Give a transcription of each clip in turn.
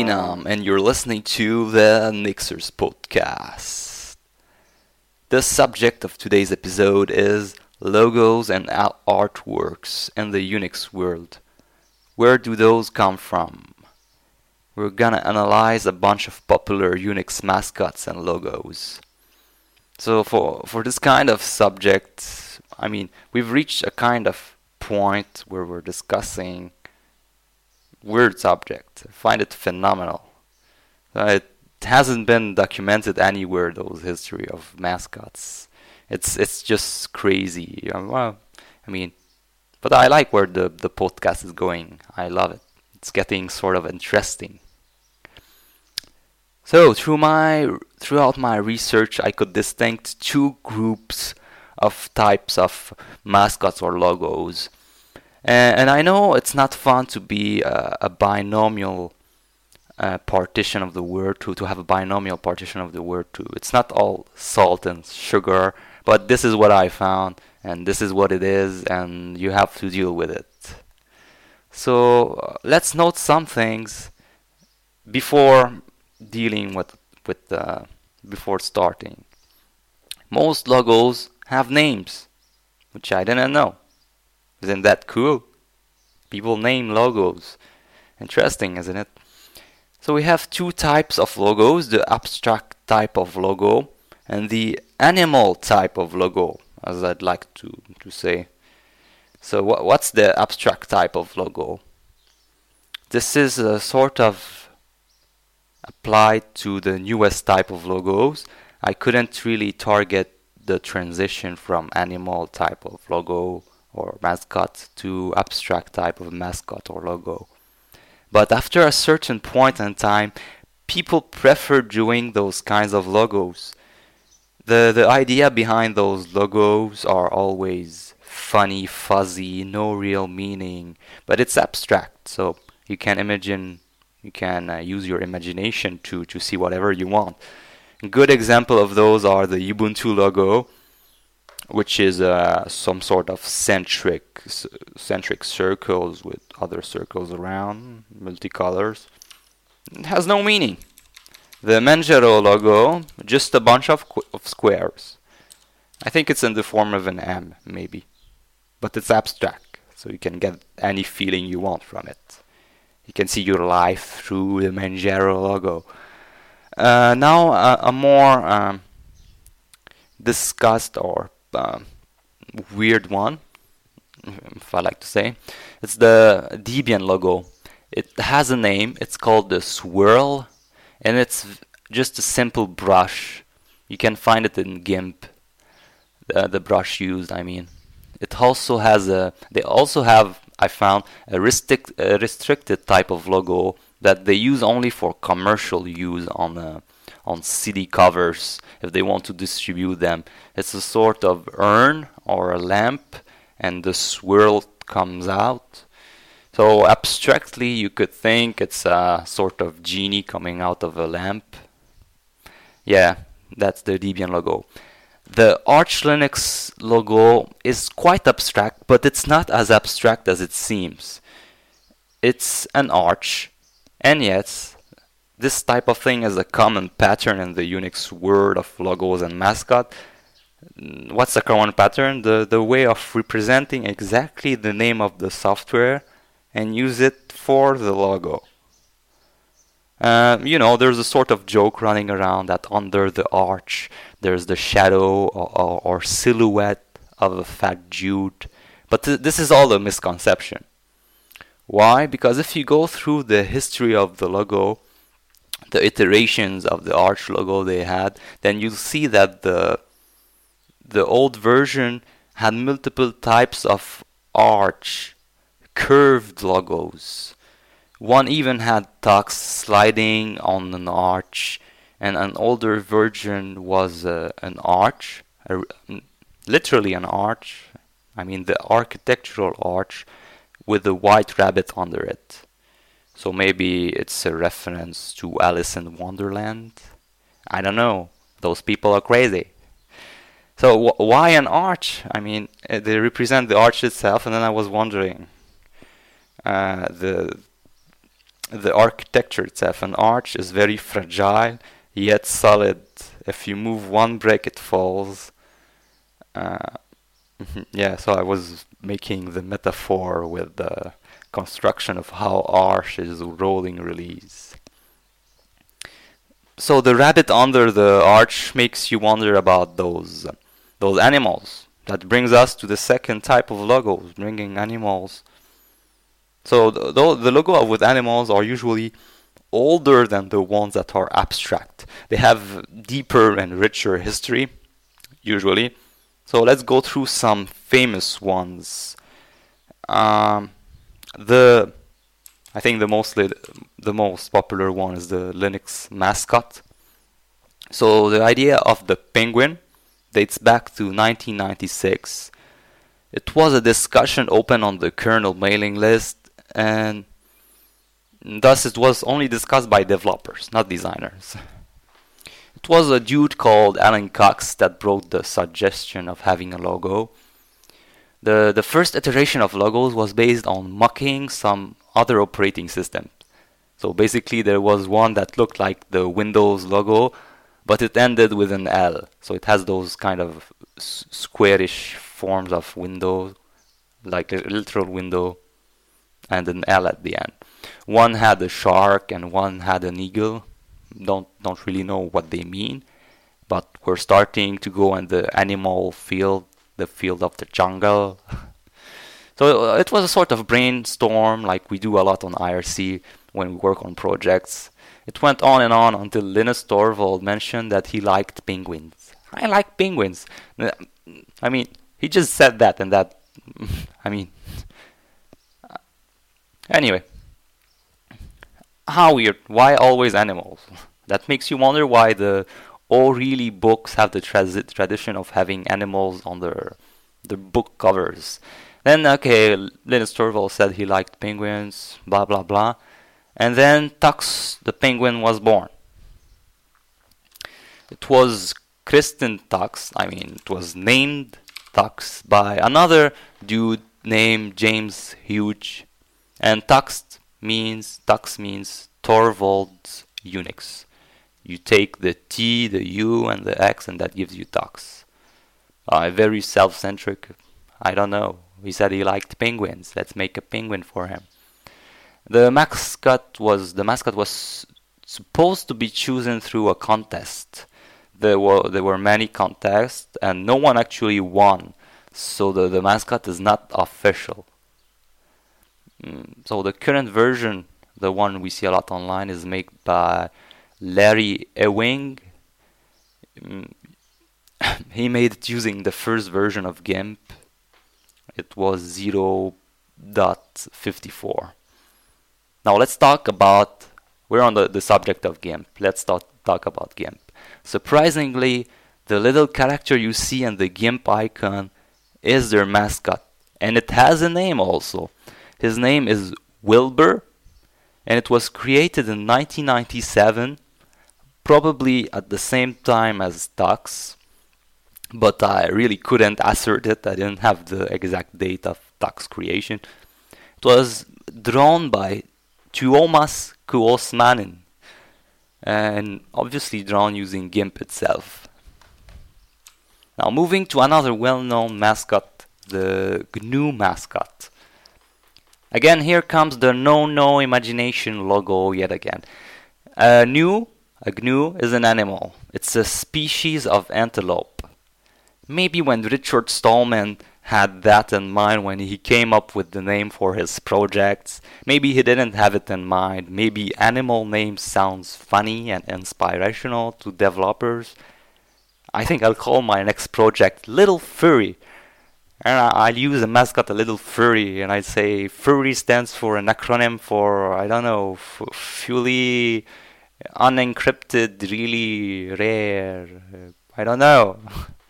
Enam, um, and you're listening to the Nixers podcast. The subject of today's episode is logos and artworks in the Unix world. Where do those come from? We're gonna analyze a bunch of popular Unix mascots and logos. So for for this kind of subject, I mean, we've reached a kind of point where we're discussing weird subject. I find it phenomenal. Uh, it hasn't been documented anywhere. Those history of mascots. It's it's just crazy. Well, I mean, but I like where the the podcast is going. I love it. It's getting sort of interesting. So through my throughout my research, I could distinct two groups of types of mascots or logos. And, and I know it's not fun to be a, a binomial uh, partition of the word to to have a binomial partition of the word too. It's not all salt and sugar, but this is what I found, and this is what it is, and you have to deal with it. So uh, let's note some things before dealing with with uh, before starting. Most logos have names, which I didn't know. Isn't that cool? People name logos. Interesting, isn't it? So we have two types of logos, the abstract type of logo and the animal type of logo, as I'd like to, to say. So wh- what's the abstract type of logo? This is a sort of applied to the newest type of logos. I couldn't really target the transition from animal type of logo or mascot to abstract type of mascot or logo. But after a certain point in time, people prefer doing those kinds of logos. The the idea behind those logos are always funny, fuzzy, no real meaning, but it's abstract. So you can imagine, you can uh, use your imagination to to see whatever you want. A good example of those are the Ubuntu logo, which is uh, some sort of centric centric circles with other circles around, multicolors. It has no meaning. The Manjaro logo, just a bunch of, of squares. I think it's in the form of an M, maybe. But it's abstract, so you can get any feeling you want from it. You can see your life through the Manjaro logo. Uh, now, uh, a more um, discussed or uh, weird one, if I like to say. It's the Debian logo. It has a name. It's called the Swirl, and it's just a simple brush. You can find it in GIMP. The, the brush used, I mean. It also has a. They also have, I found, a, restrict, a restricted type of logo that they use only for commercial use on uh, on CD covers if they want to distribute them. It's a sort of urn or a lamp, and the swirl comes out. So abstractly, you could think it's a sort of genie coming out of a lamp. Yeah, that's the Debian logo. The Arch Linux logo is quite abstract, but it's not as abstract as it seems. It's an arch, and yes, this type of thing is a common pattern in the Unix world of logos and mascot. What's the common pattern? The, the way of representing exactly the name of the software and use it for the logo. Uh, you know, there's a sort of joke running around that under the arch there's the shadow or, or, or silhouette of a fat Jude. But th- this is all a misconception. Why? Because if you go through the history of the logo, the iterations of the arch logo they had, then you'll see that the the old version had multiple types of arch curved logos. One even had tux sliding on an arch, and an older version was uh, an arch, a, literally an arch. I mean, the architectural arch with a white rabbit under it. So maybe it's a reference to Alice in Wonderland. I don't know. Those people are crazy. So wh- why an arch? I mean, uh, they represent the arch itself, and then I was wondering, uh, the the architecture itself. An arch is very fragile yet solid. If you move one brick, it falls. Uh, yeah, so I was making the metaphor with the construction of how arch is rolling release. So the rabbit under the arch makes you wonder about those those animals. That brings us to the second type of logos, bringing animals. So the, the logo with animals are usually older than the ones that are abstract. They have deeper and richer history, usually. So let's go through some famous ones. Um, the I think the mostly the most popular one is the Linux mascot. So the idea of the penguin dates back to 1996. It was a discussion open on the kernel mailing list and thus it was only discussed by developers, not designers. It was a dude called Alan Cox that brought the suggestion of having a logo. The, the first iteration of logos was based on mocking some other operating system. So basically, there was one that looked like the Windows logo, but it ended with an L. So it has those kind of squarish forms of window, like a literal window, and an L at the end. One had a shark and one had an eagle. Don't don't really know what they mean, but we're starting to go in the animal field, the field of the jungle. so uh, it was a sort of brainstorm, like we do a lot on IRC when we work on projects. It went on and on until Linus Torvald mentioned that he liked penguins. I like penguins. Uh, I mean, he just said that, and that. I mean, anyway, how weird. Why always animals? That makes you wonder why the O'Reilly books have the tra- tradition of having animals on their the book covers. Then okay, Linus Torvald said he liked penguins, blah blah blah, and then Tux the penguin was born. It was Kristen Tux. I mean, it was named Tux by another dude named James Hughes, and Tux means Tux means Torvald's Unix. You take the T, the U, and the X, and that gives you Tux. Uh, very self-centric. I don't know. He said he liked penguins. Let's make a penguin for him. The mascot was the mascot was supposed to be chosen through a contest. There were there were many contests, and no one actually won. So the, the mascot is not official. Mm, so the current version, the one we see a lot online, is made by Larry Ewing. Mm, he made it using the first version of GIMP. It was 0.54. Now let's talk about, we're on the, the subject of GIMP. Let's talk, talk about GIMP. Surprisingly, the little character you see in the GIMP icon is their mascot. And it has a name also. His name is Wilbur, and it was created in 1997, probably at the same time as Tux, but I really couldn't assert it. I didn't have the exact date of Tux creation. It was drawn by Tuomas Kuosmanen, and obviously drawn using GIMP itself. Now moving to another well-known mascot, the GNU mascot. Again, here comes the no no imagination logo yet again. A gnu, a gnu is an animal. It's a species of antelope. Maybe when Richard Stallman had that in mind when he came up with the name for his projects. Maybe he didn't have it in mind. Maybe animal names sounds funny and inspirational to developers. I think I'll call my next project Little Furry and I'll use a mascot a little furry, and I'd say furry stands for an acronym for I don't know, f- fully unencrypted, really rare. I don't know.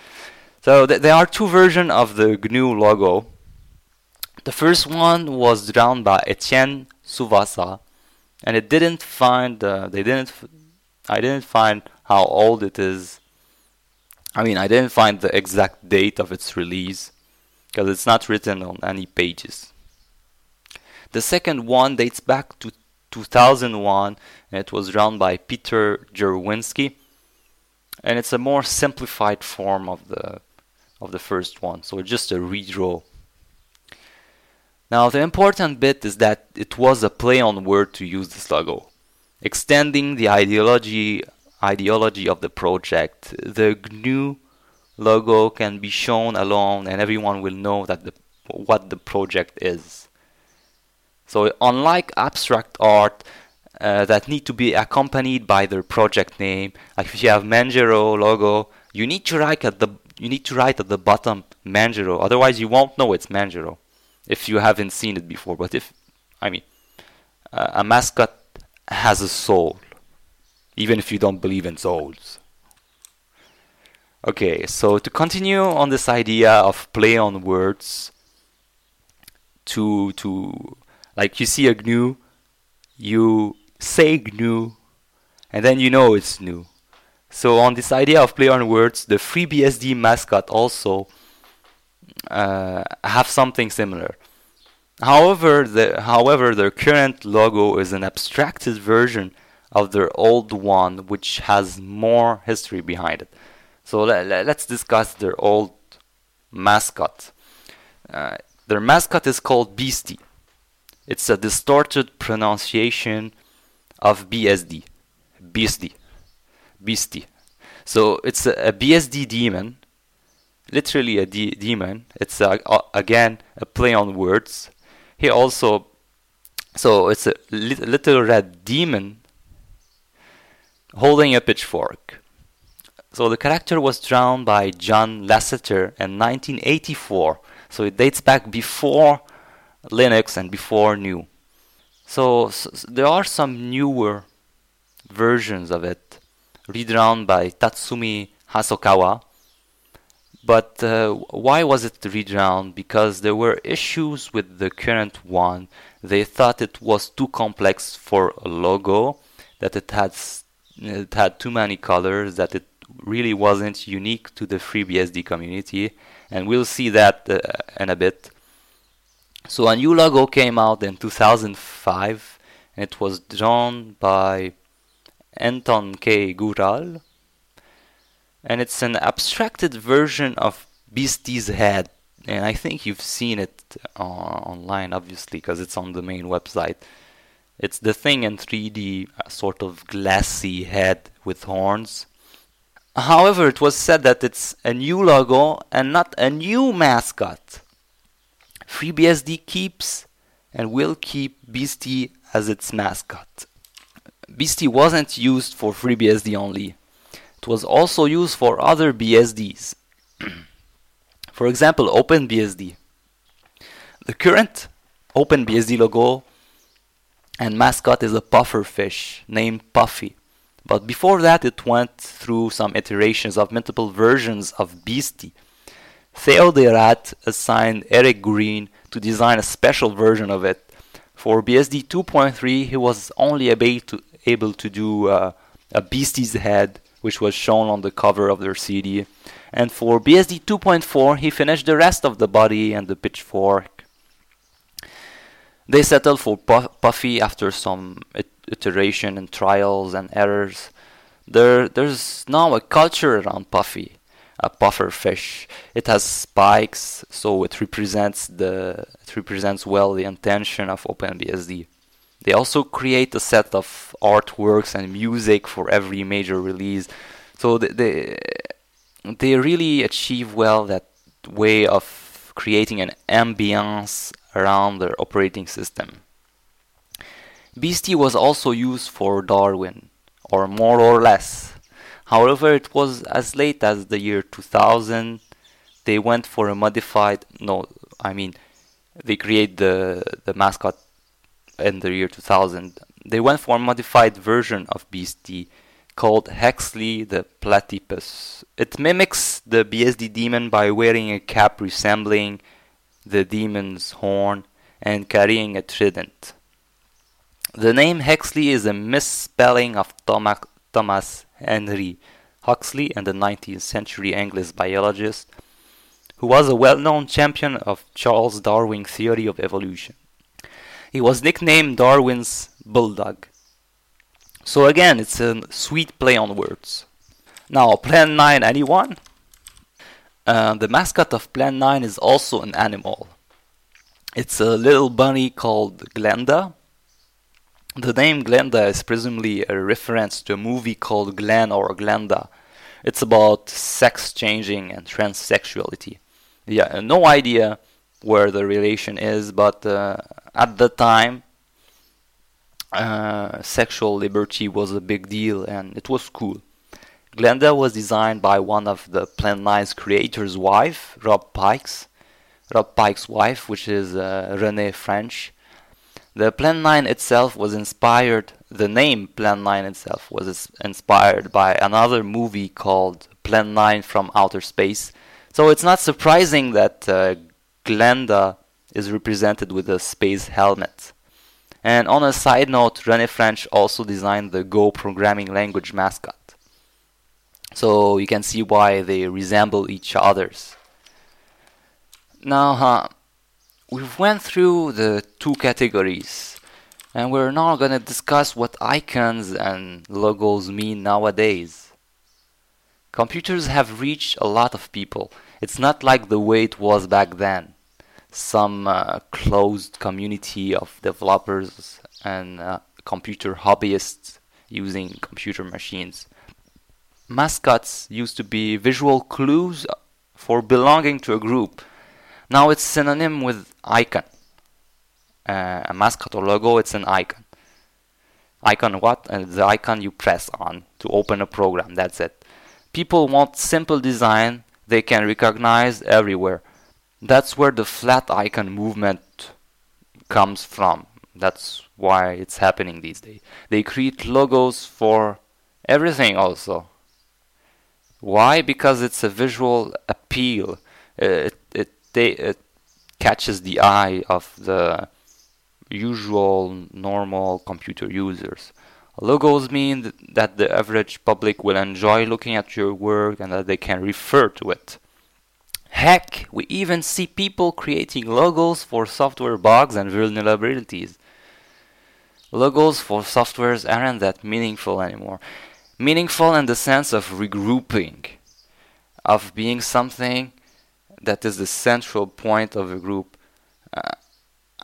so th- there are two versions of the GNU logo. The first one was drawn by Etienne Suvasa, and it didn't find. Uh, they didn't. F- I didn't find how old it is. I mean, I didn't find the exact date of its release because it's not written on any pages. The second one dates back to 2001 and it was drawn by Peter Gerwinski and it's a more simplified form of the of the first one so it's just a redraw. Now the important bit is that it was a play on word to use this logo. Extending the ideology ideology of the project. The GNU logo can be shown alone and everyone will know that the what the project is so unlike abstract art uh, that need to be accompanied by their project name. Like if you have Manjaro logo, you need to write at the you need to write at the bottom Manjaro. Otherwise, you won't know it's Manjaro if you haven't seen it before. But if I mean, uh, a mascot has a soul, even if you don't believe in souls. Okay, so to continue on this idea of play on words, to to like you see a GNU, you say GNU, and then you know it's new. So on this idea of play on words, the FreeBSD mascot also uh, have something similar. However, the however their current logo is an abstracted version of their old one, which has more history behind it. So let, us discuss their old mascot. Uh, their mascot is called Beastie. It's a distorted pronunciation of BSD. Beastie. Beastie. So it's a, a BSD daemon, literally a de- daemon. It's a, a, again a play on words. He also, so it's a li- little red demon holding a pitchfork. So the character was drawn by John Lasseter in 1984. So it dates back before Linux and before GNU. So, so, there are some newer versions of it, redrawn by Tatsumi Hosokawa. But uh, why was it redrawn? Because there were issues with the current one. They thought it was too complex for a logo, that it had it had too many colors, that it really wasn't unique to the FreeBSD community, and we'll see that uh, in a bit. So a new logo came out in 2005 and it was drawn by Anton K. Gural and it's an abstracted version of Beastie's head and I think you've seen it uh, online obviously because it's on the main website. It's the thing in 3D, a sort of glassy head with horns. However, it was said that it's a new logo and not a new mascot. FreeBSD keeps and will keep Beastie as its mascot. Beastie wasn't used for FreeBSD only. It was also used for other BSDs. for example, OpenBSD. The current OpenBSD logo and mascot is a puffer fish named Puffy. But before that, it went through some iterations of multiple versions of Beastie Theo de Raadt assigned Eric Green to design a special version of it. For BSD 2.3, he was only able to, able to do uh, a Beastie's head, which was shown on the cover of their CD. And for BSD 2.4, he finished the rest of the body and the pitchfork. They settled for Puffy after some iteration and trials and errors. There, there's now a culture around Puffy a puffer fish. It has spikes, so it represents the it represents well the intention of OpenBSD. They also create a set of artworks and music for every major release, so they they, they really achieve well that way of creating an ambience around their operating system. Beastie was also used for Darwin, or more or less. However, it was as late as the year 2000 they went for a modified no I mean they create the the mascot in the year 2000 they went for a modified version of Beastie called Hexley the Platypus. It mimics the BSD demon by wearing a cap resembling the demon's horn and carrying a trident. The name Hexley is a misspelling of Thomas Henry Huxley and the 19th century English biologist, who was a well known champion of Charles Darwin's theory of evolution. He was nicknamed Darwin's bulldog. So again, it's a sweet play on words. Now, Plan 9, anyone? Uh, the mascot of Plan 9 is also an animal. It's a little bunny called Glenda. The name Glenda is presumably a reference to a movie called Glenn or Glenda. It's about sex changing and transsexuality. Yeah, no idea where the relation is, but uh, at the time, uh, sexual liberty was a big deal and it was cool. Glenda was designed by one of the Plan 9's creators' wife, Rob Pike's. Rob Pike's wife, which is uh, Renee French. The Plan 9 itself was inspired, the name Plan 9 itself was inspired by another movie called Plan 9 from Outer Space. So it's not surprising that uh, Glenda is represented with a space helmet. And on a side note, Renee French also designed the Go programming language mascot. So you can see why they resemble each others. Now, uh, we've went through the two categories, and we're now gonna discuss what icons and logos mean nowadays. Computers have reached a lot of people. It's not like the way it was back then some uh, closed community of developers and uh, computer hobbyists using computer machines. Mascots used to be visual clues for belonging to a group. Now it's synonym with icon. Uh, a mascot or logo, it's an icon. Icon what? Uh, the icon you press on to open a program, that's it. People want simple design they can recognize everywhere that's where the flat icon movement comes from. That's why it's happening these days. They create logos for everything also. Why? Because it's a visual appeal. It, it, it uh, catches the eye of the usual normal computer users. Logos mean that the average public will enjoy looking at your work and that they can refer to it. Heck, we even see people creating logos for software bugs and vulnerabilities. Logos for softwares aren't that meaningful anymore. Meaningful in the sense of regrouping, of being something that is the central point of a group. Uh,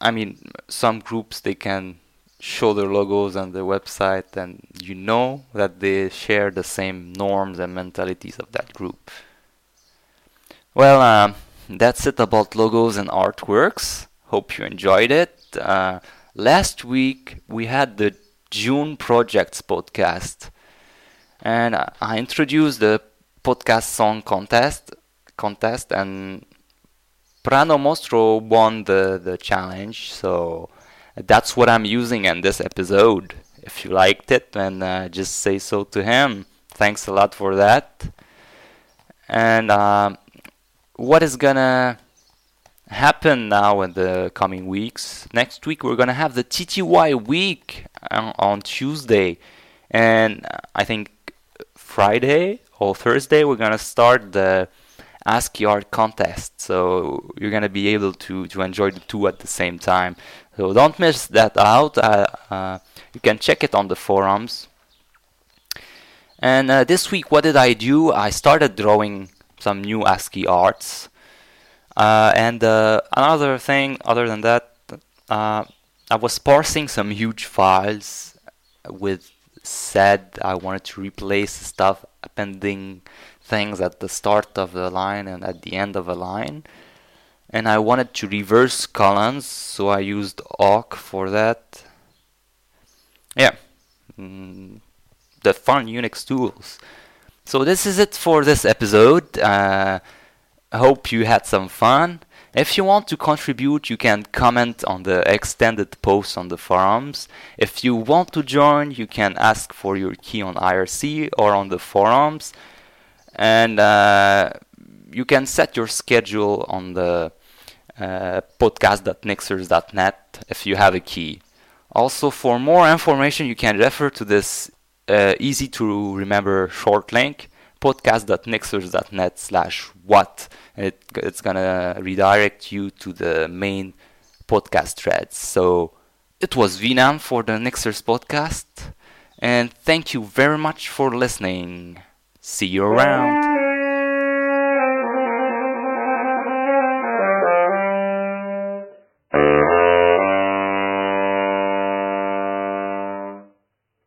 I mean, some groups they can show their logos on their website, and you know that they share the same norms and mentalities of that group. Well, uh, that's it about logos and artworks. Hope you enjoyed it. Uh, last week we had the June Projects podcast, and I introduced the podcast song contest contest, and Prano Mostro won the the challenge. So that's what I'm using in this episode. If you liked it, then uh, just say so to him. Thanks a lot for that. And um, what is gonna happen now in the coming weeks. Next week we're gonna have the TTY week on, Tuesday, and I think Friday or Thursday we're gonna start the ASCII contest. So you're gonna be able to to enjoy the two at the same time. So don't miss that out. Uh, uh, you can check it on the forums. And uh, this week, what did I do? I started drawing some new ASCII arts. Uh, and uh, another thing, other than that, uh, I was parsing some huge files with sed I wanted to replace stuff, appending things at the start of the line and at the end of a line. And I wanted to reverse columns, so I used awk for that. Yeah, mm, the fun Unix tools. So this is it for this episode. Uh, I hope you had some fun. If you want to contribute, you can comment on the extended posts on the forums. If you want to join, you can ask for your key on IRC or on the forums. And uh, you can set your schedule on the uh, podcast.nixers.net if you have a key. Also, for more information, you can refer to this uh, easy to remember short link podcast.nixers.net slash what it, it's gonna redirect you to the main podcast threads so it was Venam for the Nixers podcast, and thank you very much for listening. See you around.